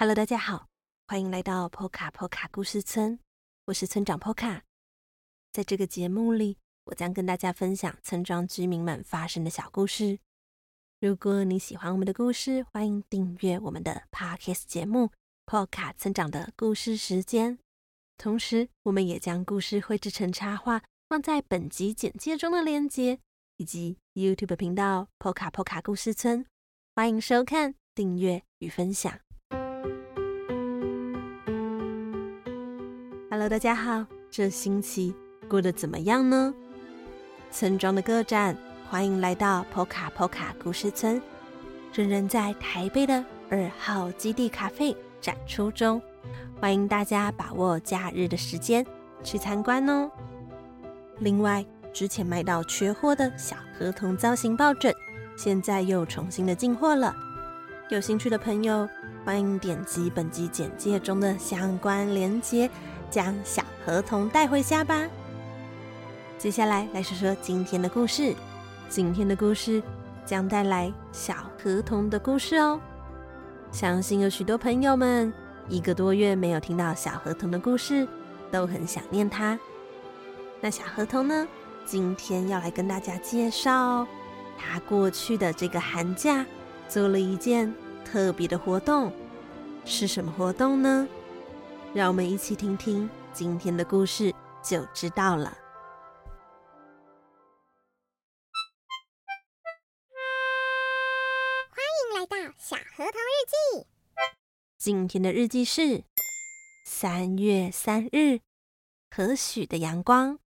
Hello，大家好，欢迎来到波卡波卡故事村，我是村长波卡。在这个节目里，我将跟大家分享村庄居民们发生的小故事。如果你喜欢我们的故事，欢迎订阅我们的 Podcast 节目《波卡村长的故事时间》。同时，我们也将故事绘制成插画，放在本集简介中的链接，以及 YouTube 频道“波卡波卡故事村”。欢迎收看、订阅与分享。Hello，大家好，这星期过得怎么样呢？村庄的各站，欢迎来到波卡波卡故事村。仍然在台北的二号基地咖啡展出中，欢迎大家把握假日的时间去参观哦。另外，之前买到缺货的小河童造型抱枕，现在又重新的进货了。有兴趣的朋友，欢迎点击本集简介中的相关链接，将小河童带回家吧。接下来来说说今天的故事。今天的故事将带来小河童的故事哦。相信有许多朋友们一个多月没有听到小河童的故事，都很想念他。那小河童呢？今天要来跟大家介绍。他过去的这个寒假做了一件特别的活动，是什么活动呢？让我们一起听听今天的故事就知道了。欢迎来到小河童日记。今天的日记是三月三日，和煦的阳光。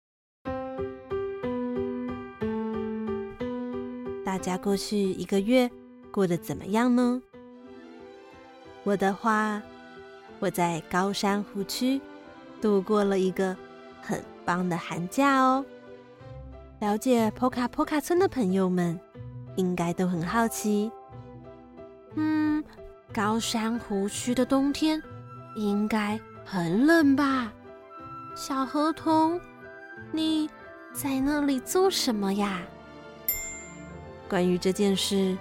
大家过去一个月过得怎么样呢？我的话，我在高山湖区度过了一个很棒的寒假哦。了解波卡波卡村的朋友们，应该都很好奇。嗯，高山湖区的冬天应该很冷吧？小河童，你在那里做什么呀？关于这件事，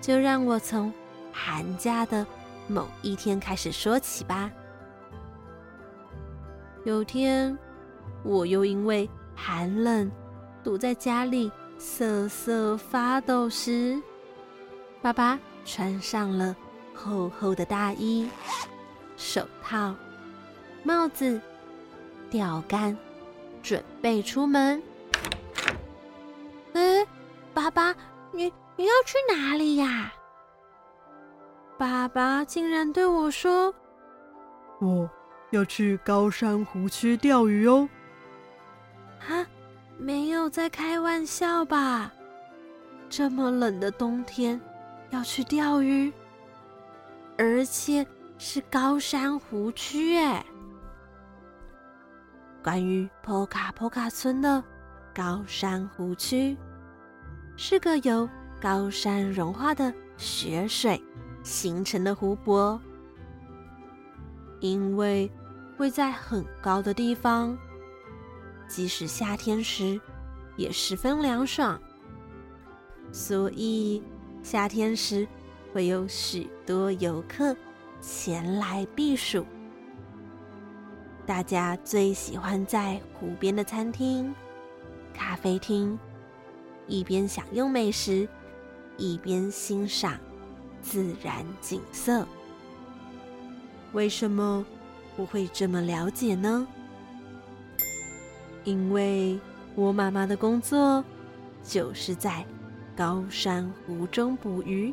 就让我从寒假的某一天开始说起吧。有天，我又因为寒冷堵在家里瑟瑟发抖时，爸爸穿上了厚厚的大衣、手套、帽子、钓竿，准备出门。爸爸，你你要去哪里呀？爸爸竟然对我说：“我要去高山湖区钓鱼哦。”啊，没有在开玩笑吧？这么冷的冬天要去钓鱼，而且是高山湖区诶。关于波卡波卡村的高山湖区。是个由高山融化的雪水形成的湖泊，因为位在很高的地方，即使夏天时也十分凉爽，所以夏天时会有许多游客前来避暑。大家最喜欢在湖边的餐厅、咖啡厅。一边享用美食，一边欣赏自然景色。为什么我会这么了解呢？因为我妈妈的工作就是在高山湖中捕鱼，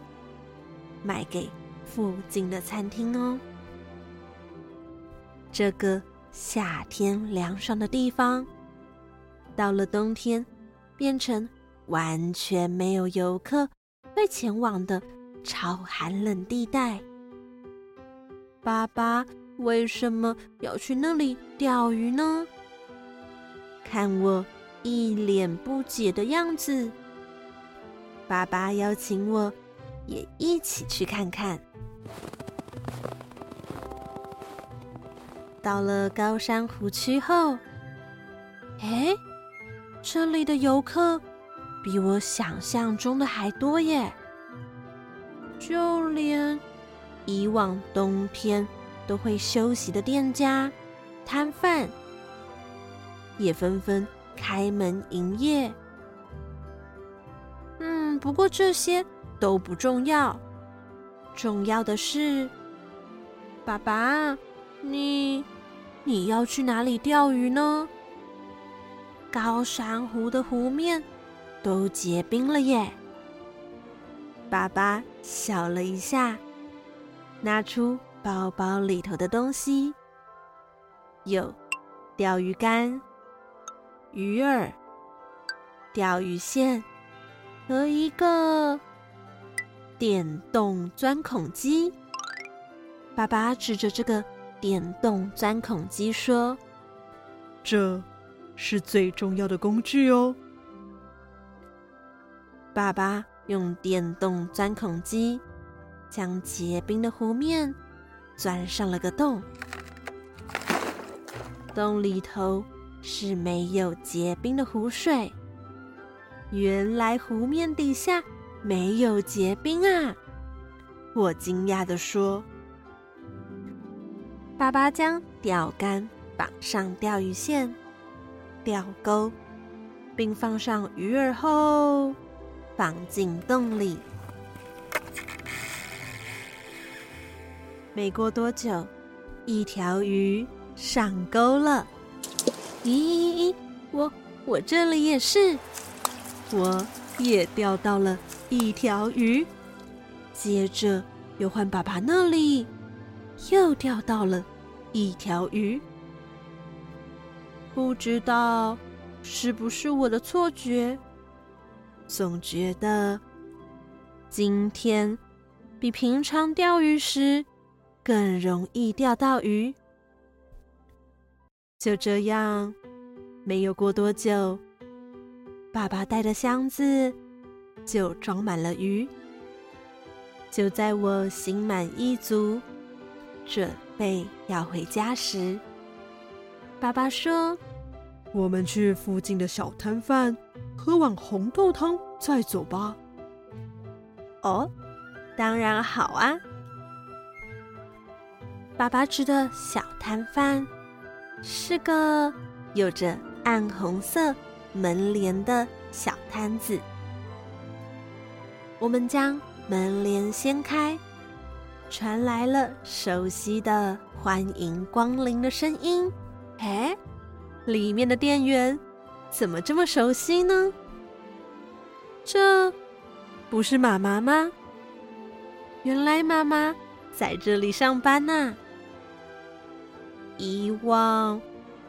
卖给附近的餐厅哦。这个夏天凉爽的地方，到了冬天变成完全没有游客会前往的超寒冷地带。爸爸为什么要去那里钓鱼呢？看我一脸不解的样子，爸爸邀请我也一起去看看。到了高山湖区后，哎，这里的游客。比我想象中的还多耶！就连以往冬天都会休息的店家、摊贩，也纷纷开门营业。嗯，不过这些都不重要，重要的是，爸爸，你你要去哪里钓鱼呢？高山湖的湖面都结冰了耶！爸爸笑了一下，拿出包包里头的东西，有钓鱼竿、鱼饵、钓鱼线。和一个电动钻孔机，爸爸指着这个电动钻孔机说：“这是最重要的工具哦。”爸爸用电动钻孔机将结冰的湖面钻上了个洞，洞里头是没有结冰的湖水。原来湖面底下没有结冰啊！我惊讶地说：“爸爸将钓竿绑上钓鱼线、钓钩，并放上鱼饵后，放进洞里。没过多久，一条鱼上钩了。咦咦咦！我我这里也是。”我也钓到了一条鱼，接着又换爸爸那里，又钓到了一条鱼。不知道是不是我的错觉，总觉得今天比平常钓鱼时更容易钓到鱼。就这样，没有过多久。爸爸带的箱子就装满了鱼。就在我心满意足，准备要回家时，爸爸说：“我们去附近的小摊贩喝碗红豆汤再走吧。”哦，当然好啊！爸爸指的小摊贩是个有着暗红色。门帘的小摊子，我们将门帘掀开，传来了熟悉的“欢迎光临”的声音。哎，里面的店员怎么这么熟悉呢？这不是妈妈吗？原来妈妈在这里上班呢。以往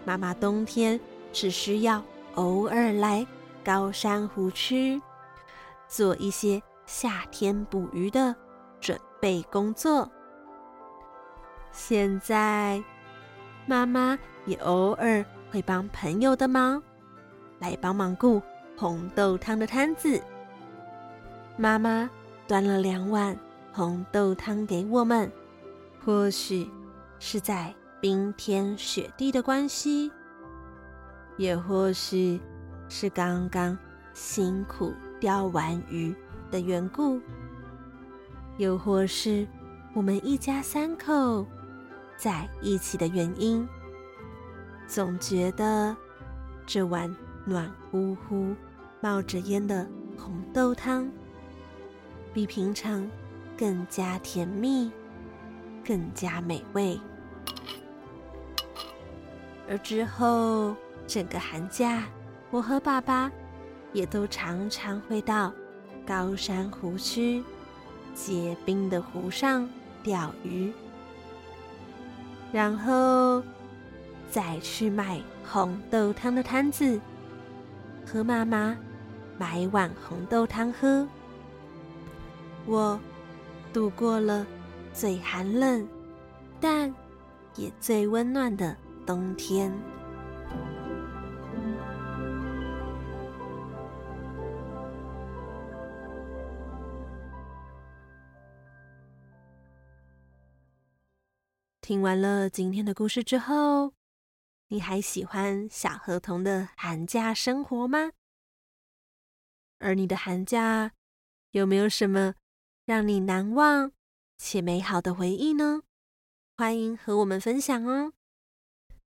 妈妈冬天只需要。偶尔来高山湖区做一些夏天捕鱼的准备工作。现在，妈妈也偶尔会帮朋友的忙，来帮忙顾红豆汤的摊子。妈妈端了两碗红豆汤给我们，或许是在冰天雪地的关系。也或许是刚刚辛苦钓完鱼的缘故，又或是我们一家三口在一起的原因，总觉得这碗暖乎乎、冒着烟的红豆汤比平常更加甜蜜，更加美味。而之后。整个寒假，我和爸爸也都常常会到高山湖区结冰的湖上钓鱼，然后再去买红豆汤的摊子，和妈妈买一碗红豆汤喝。我度过了最寒冷，但也最温暖的冬天。听完了今天的故事之后，你还喜欢小河童的寒假生活吗？而你的寒假有没有什么让你难忘且美好的回忆呢？欢迎和我们分享哦。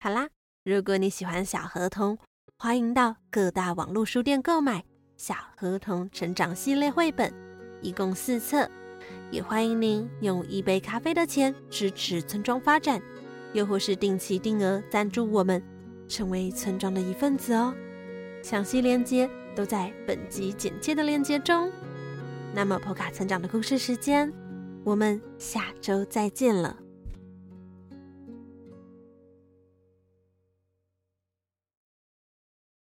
好啦，如果你喜欢小河童，欢迎到各大网络书店购买《小河童成长系列》绘本，一共四册。也欢迎您用一杯咖啡的钱支持村庄发展，又或是定期定额赞助我们，成为村庄的一份子哦。详细链接都在本集简介的链接中。那么，波卡村长的故事时间，我们下周再见了。